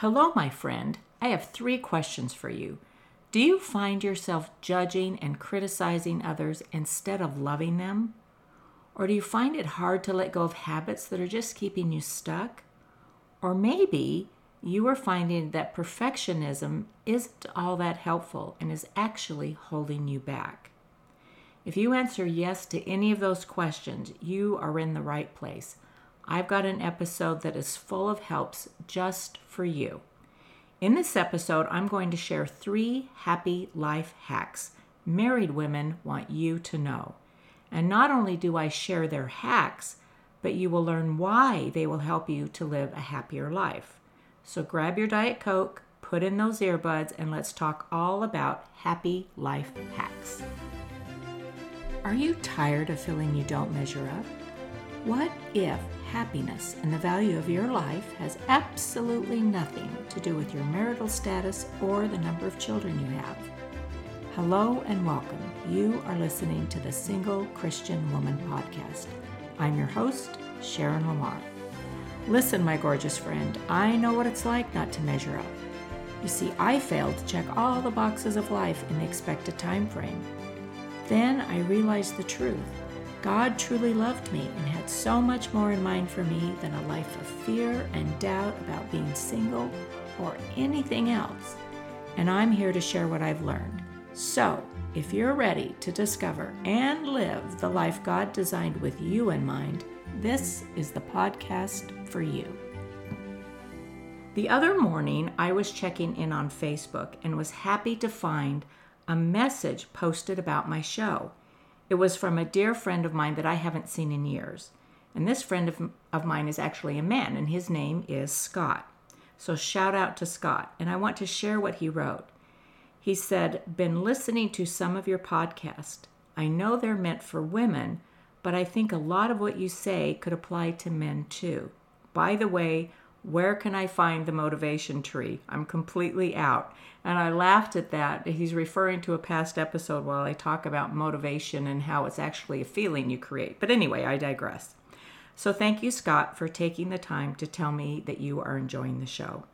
Hello, my friend. I have three questions for you. Do you find yourself judging and criticizing others instead of loving them? Or do you find it hard to let go of habits that are just keeping you stuck? Or maybe you are finding that perfectionism isn't all that helpful and is actually holding you back. If you answer yes to any of those questions, you are in the right place. I've got an episode that is full of helps just for you. In this episode, I'm going to share three happy life hacks married women want you to know. And not only do I share their hacks, but you will learn why they will help you to live a happier life. So grab your Diet Coke, put in those earbuds, and let's talk all about happy life hacks. Are you tired of feeling you don't measure up? What if happiness and the value of your life has absolutely nothing to do with your marital status or the number of children you have? Hello and welcome. You are listening to the Single Christian Woman Podcast. I'm your host, Sharon Lamar. Listen, my gorgeous friend, I know what it's like not to measure up. You see, I failed to check all the boxes of life in the expected time frame. Then I realized the truth. God truly loved me and had so much more in mind for me than a life of fear and doubt about being single or anything else. And I'm here to share what I've learned. So, if you're ready to discover and live the life God designed with you in mind, this is the podcast for you. The other morning, I was checking in on Facebook and was happy to find a message posted about my show. It was from a dear friend of mine that I haven't seen in years. And this friend of, of mine is actually a man, and his name is Scott. So shout out to Scott. And I want to share what he wrote. He said, Been listening to some of your podcast. I know they're meant for women, but I think a lot of what you say could apply to men too. By the way, where can I find the motivation tree? I'm completely out. And I laughed at that. He's referring to a past episode while I talk about motivation and how it's actually a feeling you create. But anyway, I digress. So thank you, Scott, for taking the time to tell me that you are enjoying the show.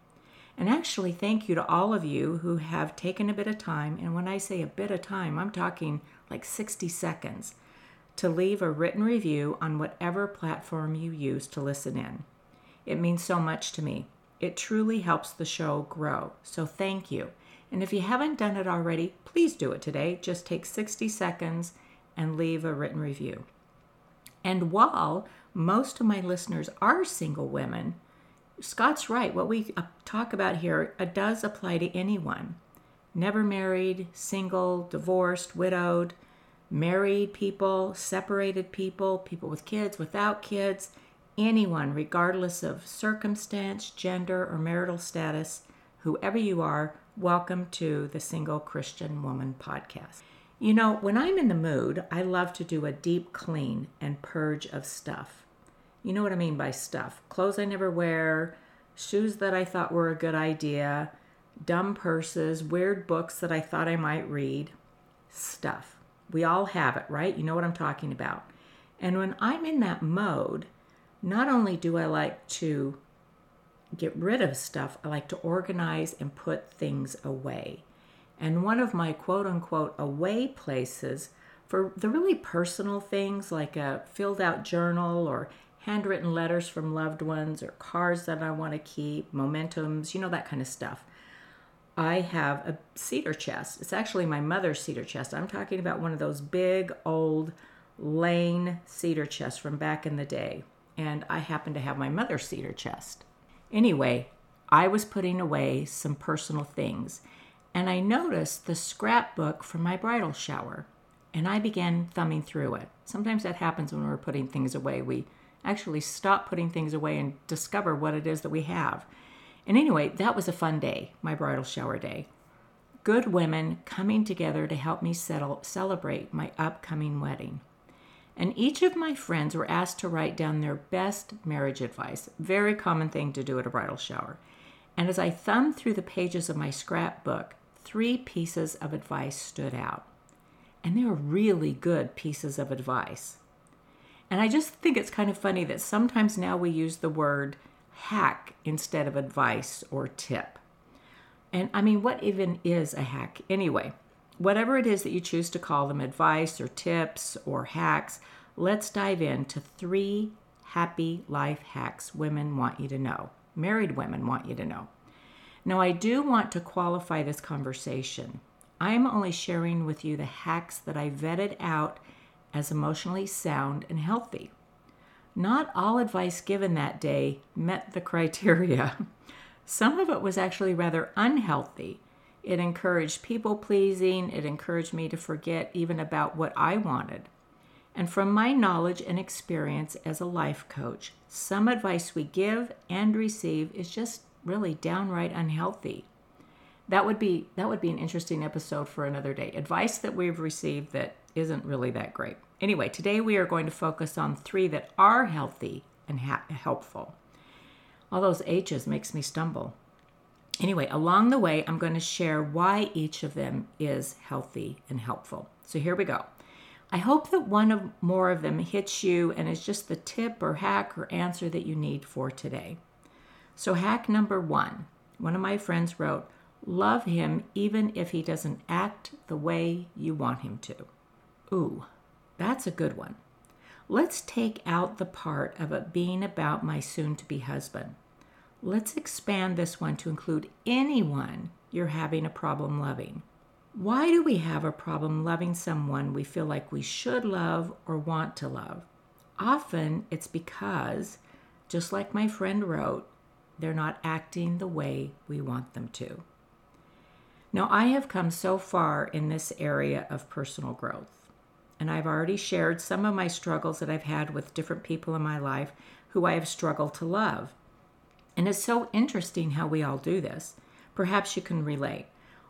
And actually, thank you to all of you who have taken a bit of time. And when I say a bit of time, I'm talking like 60 seconds to leave a written review on whatever platform you use to listen in. It means so much to me. It truly helps the show grow. So thank you. And if you haven't done it already, please do it today. Just take 60 seconds and leave a written review. And while most of my listeners are single women, Scott's right. What we uh, talk about here uh, does apply to anyone. Never married, single, divorced, widowed, married people, separated people, people with kids, without kids, anyone, regardless of circumstance, gender, or marital status, whoever you are, welcome to the Single Christian Woman podcast. You know, when I'm in the mood, I love to do a deep clean and purge of stuff. You know what I mean by stuff clothes I never wear, shoes that I thought were a good idea, dumb purses, weird books that I thought I might read. Stuff. We all have it, right? You know what I'm talking about. And when I'm in that mode, not only do I like to get rid of stuff, I like to organize and put things away. And one of my quote unquote away places for the really personal things like a filled out journal or handwritten letters from loved ones or cards that I want to keep, mementos, you know, that kind of stuff. I have a cedar chest. It's actually my mother's cedar chest. I'm talking about one of those big old Lane cedar chests from back in the day. And I happened to have my mother's cedar chest. Anyway, I was putting away some personal things and I noticed the scrapbook from my bridal shower and I began thumbing through it. Sometimes that happens when we're putting things away. We actually stop putting things away and discover what it is that we have. And anyway, that was a fun day, my bridal shower day. Good women coming together to help me settle, celebrate my upcoming wedding. And each of my friends were asked to write down their best marriage advice. Very common thing to do at a bridal shower. And as I thumbed through the pages of my scrapbook, three pieces of advice stood out. And they were really good pieces of advice. And I just think it's kind of funny that sometimes now we use the word hack instead of advice or tip. And I mean, what even is a hack anyway? Whatever it is that you choose to call them advice or tips or hacks, let's dive into three happy life hacks women want you to know, married women want you to know. Now, I do want to qualify this conversation. I'm only sharing with you the hacks that I vetted out as emotionally sound and healthy. Not all advice given that day met the criteria. Some of it was actually rather unhealthy. It encouraged people pleasing, it encouraged me to forget even about what I wanted. And from my knowledge and experience as a life coach, some advice we give and receive is just really downright unhealthy. That would be that would be an interesting episode for another day. Advice that we've received that isn't really that great. Anyway, today we are going to focus on three that are healthy and ha- helpful. All those H's makes me stumble. Anyway, along the way, I'm going to share why each of them is healthy and helpful. So here we go. I hope that one of more of them hits you and is just the tip or hack or answer that you need for today. So, hack number one one of my friends wrote, Love him even if he doesn't act the way you want him to. Ooh, that's a good one. Let's take out the part of it being about my soon to be husband. Let's expand this one to include anyone you're having a problem loving. Why do we have a problem loving someone we feel like we should love or want to love? Often it's because, just like my friend wrote, they're not acting the way we want them to. Now, I have come so far in this area of personal growth and I've already shared some of my struggles that I've had with different people in my life who I have struggled to love. And it's so interesting how we all do this. Perhaps you can relate.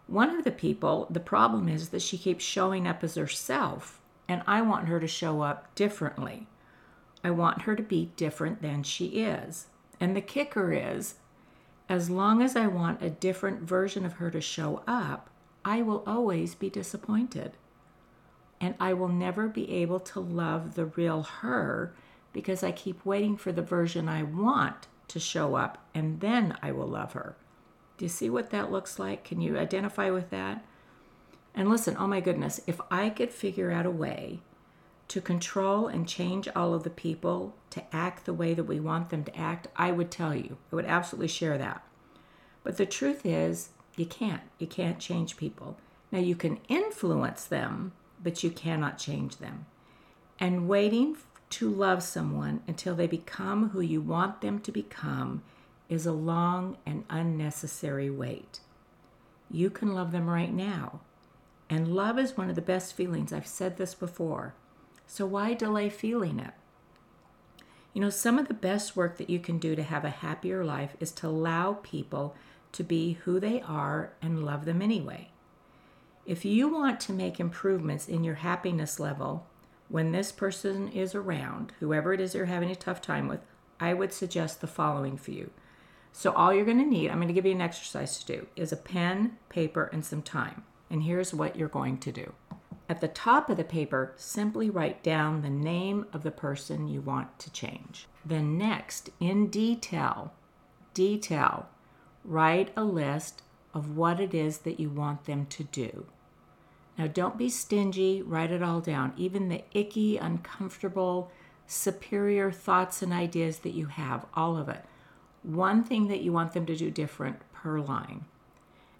One of the people, the problem is that she keeps showing up as herself, and I want her to show up differently. I want her to be different than she is. And the kicker is, as long as I want a different version of her to show up, I will always be disappointed and I will never be able to love the real her because I keep waiting for the version I want to show up and then I will love her. Do you see what that looks like? Can you identify with that? And listen, oh my goodness, if I could figure out a way to control and change all of the people to act the way that we want them to act, I would tell you. I would absolutely share that. But the truth is, you can't. You can't change people. Now, you can influence them but you cannot change them. And waiting to love someone until they become who you want them to become is a long and unnecessary wait. You can love them right now. And love is one of the best feelings. I've said this before. So why delay feeling it? You know, some of the best work that you can do to have a happier life is to allow people to be who they are and love them anyway. If you want to make improvements in your happiness level when this person is around, whoever it is you're having a tough time with, I would suggest the following for you. So, all you're going to need, I'm going to give you an exercise to do, is a pen, paper, and some time. And here's what you're going to do. At the top of the paper, simply write down the name of the person you want to change. Then, next, in detail, detail, write a list of what it is that you want them to do. Now, don't be stingy, write it all down, even the icky, uncomfortable, superior thoughts and ideas that you have, all of it. One thing that you want them to do different per line.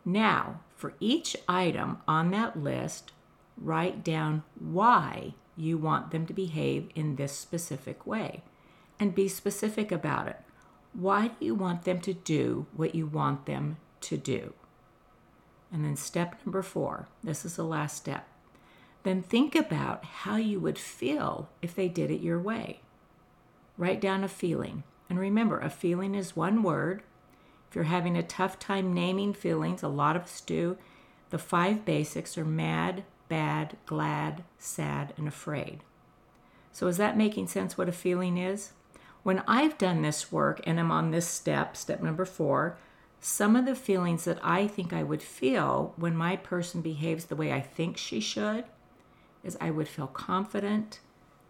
Now, for each item on that list, write down why you want them to behave in this specific way and be specific about it. Why do you want them to do what you want them to do? And then step number four this is the last step. Then think about how you would feel if they did it your way. Write down a feeling. And remember, a feeling is one word. If you're having a tough time naming feelings, a lot of us do, the five basics are mad, bad, glad, sad, and afraid. So, is that making sense what a feeling is? When I've done this work and I'm on this step, step number four, some of the feelings that I think I would feel when my person behaves the way I think she should is I would feel confident,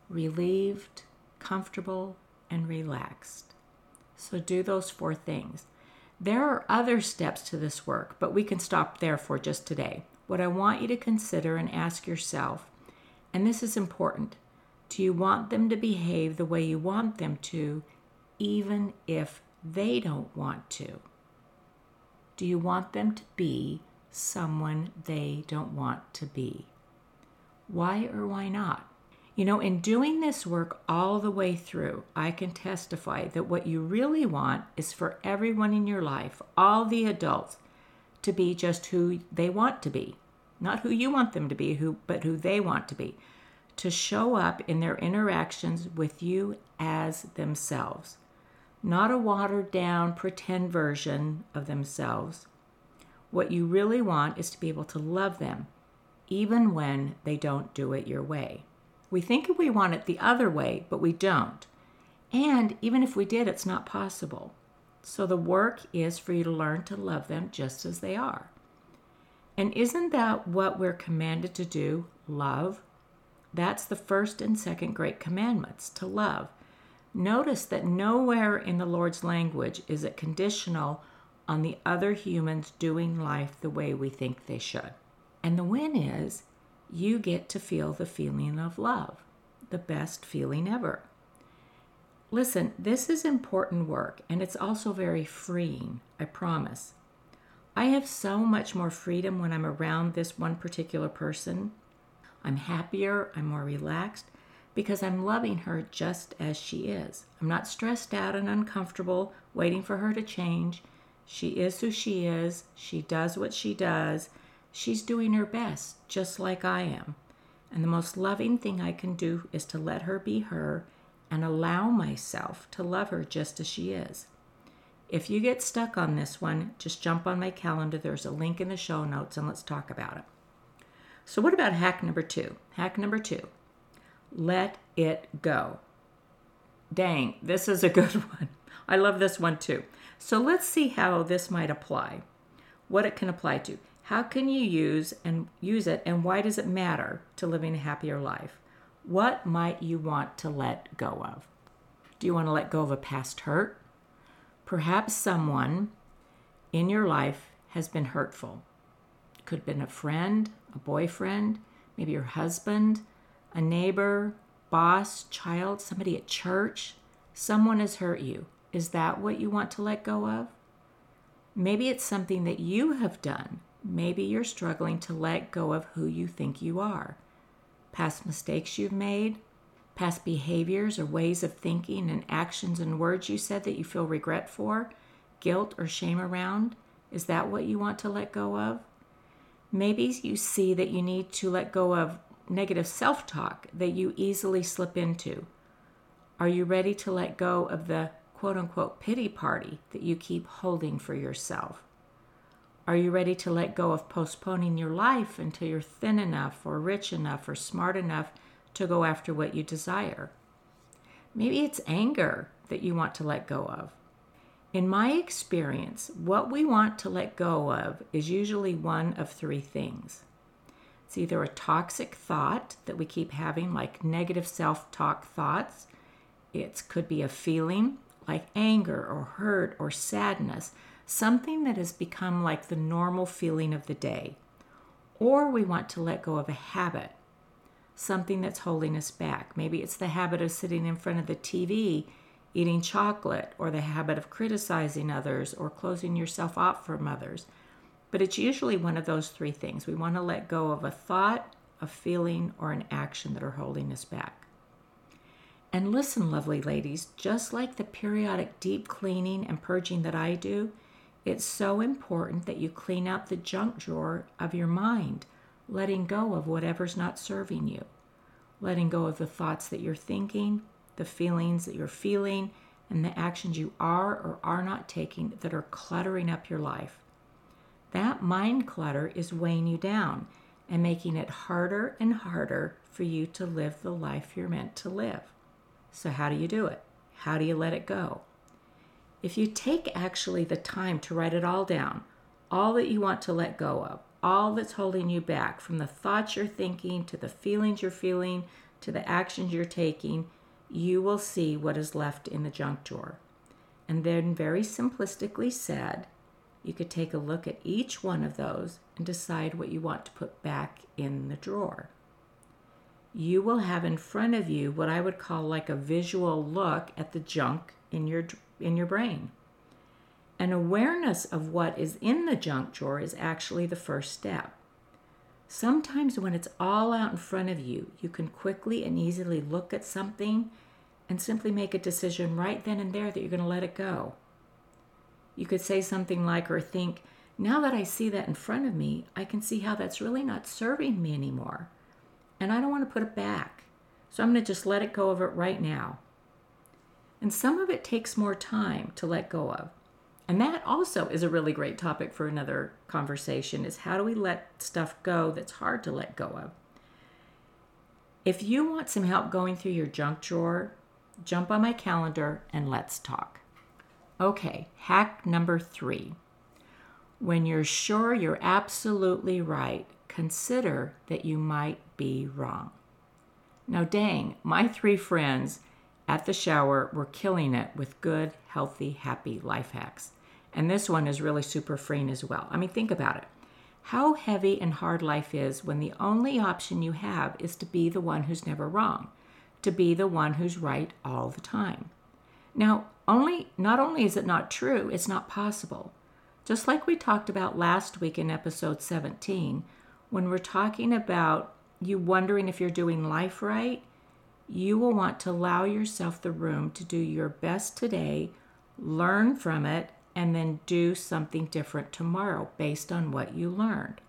relieved, comfortable, and relaxed. So do those four things. There are other steps to this work, but we can stop there for just today. What I want you to consider and ask yourself, and this is important do you want them to behave the way you want them to, even if they don't want to? Do you want them to be someone they don't want to be? Why or why not? You know, in doing this work all the way through, I can testify that what you really want is for everyone in your life, all the adults, to be just who they want to be. Not who you want them to be, who but who they want to be. To show up in their interactions with you as themselves. Not a watered down pretend version of themselves. What you really want is to be able to love them, even when they don't do it your way. We think we want it the other way, but we don't. And even if we did, it's not possible. So the work is for you to learn to love them just as they are. And isn't that what we're commanded to do? Love? That's the first and second great commandments to love. Notice that nowhere in the Lord's language is it conditional on the other humans doing life the way we think they should. And the win is you get to feel the feeling of love, the best feeling ever. Listen, this is important work and it's also very freeing, I promise. I have so much more freedom when I'm around this one particular person. I'm happier, I'm more relaxed because I'm loving her just as she is. I'm not stressed out and uncomfortable waiting for her to change. She is who she is, she does what she does, She's doing her best, just like I am. And the most loving thing I can do is to let her be her and allow myself to love her just as she is. If you get stuck on this one, just jump on my calendar. There's a link in the show notes and let's talk about it. So, what about hack number two? Hack number two let it go. Dang, this is a good one. I love this one too. So, let's see how this might apply, what it can apply to. How can you use and use it and why does it matter to living a happier life? What might you want to let go of? Do you want to let go of a past hurt? Perhaps someone in your life has been hurtful. Could have been a friend, a boyfriend, maybe your husband, a neighbor, boss, child, somebody at church. Someone has hurt you. Is that what you want to let go of? Maybe it's something that you have done Maybe you're struggling to let go of who you think you are. Past mistakes you've made, past behaviors or ways of thinking and actions and words you said that you feel regret for, guilt or shame around. Is that what you want to let go of? Maybe you see that you need to let go of negative self talk that you easily slip into. Are you ready to let go of the quote unquote pity party that you keep holding for yourself? Are you ready to let go of postponing your life until you're thin enough or rich enough or smart enough to go after what you desire? Maybe it's anger that you want to let go of. In my experience, what we want to let go of is usually one of three things. It's either a toxic thought that we keep having, like negative self talk thoughts. It could be a feeling like anger or hurt or sadness something that has become like the normal feeling of the day. Or we want to let go of a habit, something that's holding us back. Maybe it's the habit of sitting in front of the TV eating chocolate, or the habit of criticizing others, or closing yourself off from others. But it's usually one of those three things. We want to let go of a thought, a feeling, or an action that are holding us back. And listen, lovely ladies, just like the periodic deep cleaning and purging that I do, it's so important that you clean out the junk drawer of your mind, letting go of whatever's not serving you, letting go of the thoughts that you're thinking, the feelings that you're feeling, and the actions you are or are not taking that are cluttering up your life. That mind clutter is weighing you down and making it harder and harder for you to live the life you're meant to live. So, how do you do it? How do you let it go? if you take actually the time to write it all down, all that you want to let go of, all that's holding you back, from the thoughts you're thinking to the feelings you're feeling to the actions you're taking, you will see what is left in the junk drawer. And then, very simplistically said, you could take a look at each one of those and decide what you want to put back in the drawer. You will have in front of you what I would call like a visual look at the junk in your in your brain. An awareness of what is in the junk drawer is actually the first step. Sometimes, when it's all out in front of you, you can quickly and easily look at something and simply make a decision right then and there that you're going to let it go. You could say something like, or think, now that I see that in front of me, I can see how that's really not serving me anymore. And I don't want to put it back. So I'm going to just let it go of it right now. And some of it takes more time to let go of. And that also is a really great topic for another conversation is how do we let stuff go that's hard to let go of? If you want some help going through your junk drawer, jump on my calendar and let's talk. Okay, hack number three. When you're sure you're absolutely right, consider that you might be wrong. Now, dang, my three friends at the shower were killing it with good, healthy, happy life hacks. And this one is really super freeing as well. I mean, think about it. How heavy and hard life is when the only option you have is to be the one who's never wrong, to be the one who's right all the time. Now, only not only is it not true, it's not possible. Just like we talked about last week in episode 17, when we're talking about you wondering if you're doing life right, you will want to allow yourself the room to do your best today, learn from it, and then do something different tomorrow based on what you learned.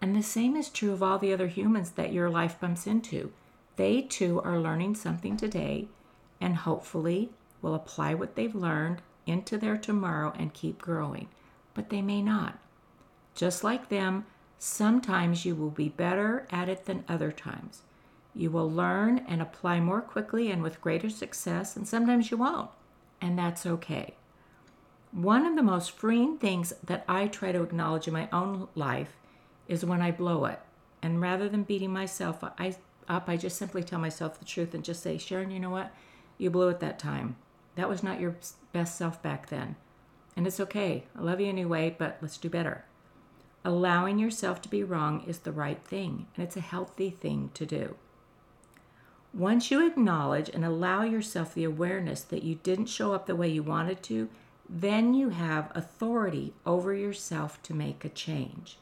And the same is true of all the other humans that your life bumps into. They too are learning something today and hopefully will apply what they've learned into their tomorrow and keep growing. But they may not. Just like them, sometimes you will be better at it than other times. You will learn and apply more quickly and with greater success, and sometimes you won't. And that's okay. One of the most freeing things that I try to acknowledge in my own life is when I blow it. And rather than beating myself up, I just simply tell myself the truth and just say, Sharon, you know what? You blew it that time. That was not your best self back then. And it's okay. I love you anyway, but let's do better. Allowing yourself to be wrong is the right thing, and it's a healthy thing to do. Once you acknowledge and allow yourself the awareness that you didn't show up the way you wanted to, then you have authority over yourself to make a change.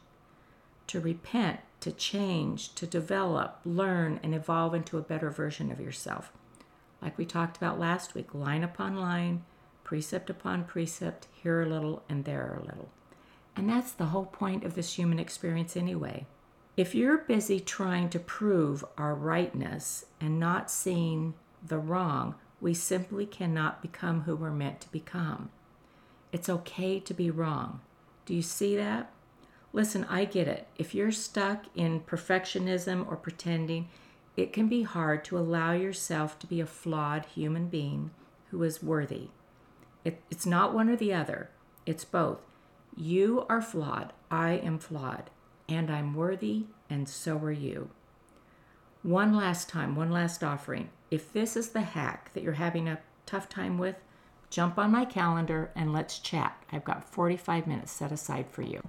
To repent, to change, to develop, learn, and evolve into a better version of yourself. Like we talked about last week, line upon line, precept upon precept, here a little and there a little. And that's the whole point of this human experience anyway. If you're busy trying to prove our rightness and not seeing the wrong, we simply cannot become who we're meant to become. It's okay to be wrong. Do you see that? Listen, I get it. If you're stuck in perfectionism or pretending, it can be hard to allow yourself to be a flawed human being who is worthy. It, it's not one or the other, it's both. You are flawed, I am flawed and I'm worthy, and so are you. One last time, one last offering. If this is the hack that you're having a tough time with, jump on my calendar and let's chat. I've got 45 minutes set aside for you.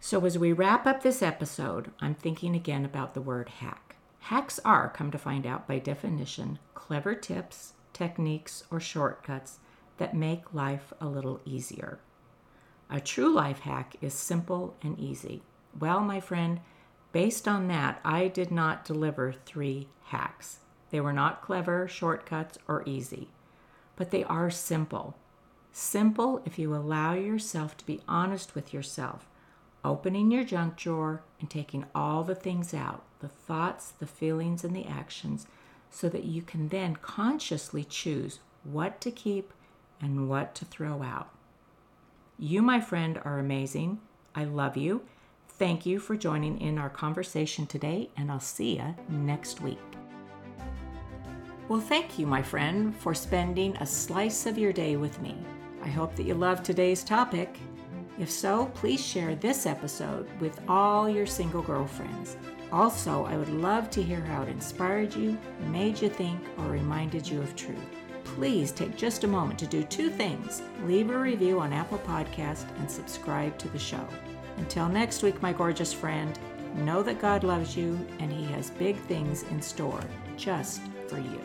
So, as we wrap up this episode, I'm thinking again about the word hack. Hacks are, come to find out by definition, clever tips, techniques, or shortcuts that make life a little easier. A true life hack is simple and easy. Well, my friend, based on that, I did not deliver three hacks. They were not clever, shortcuts, or easy, but they are simple. Simple if you allow yourself to be honest with yourself, opening your junk drawer and taking all the things out the thoughts, the feelings, and the actions so that you can then consciously choose what to keep and what to throw out. You, my friend, are amazing. I love you Thank you for joining in our conversation today, and I'll see you next week. Well, thank you, my friend, for spending a slice of your day with me. I hope that you loved today's topic. If so, please share this episode with all your single girlfriends. Also, I would love to hear how it inspired you, made you think, or reminded you of truth please take just a moment to do two things leave a review on Apple Podcast and subscribe to the show. Until next week, my gorgeous friend, know that God loves you and He has big things in store just for you.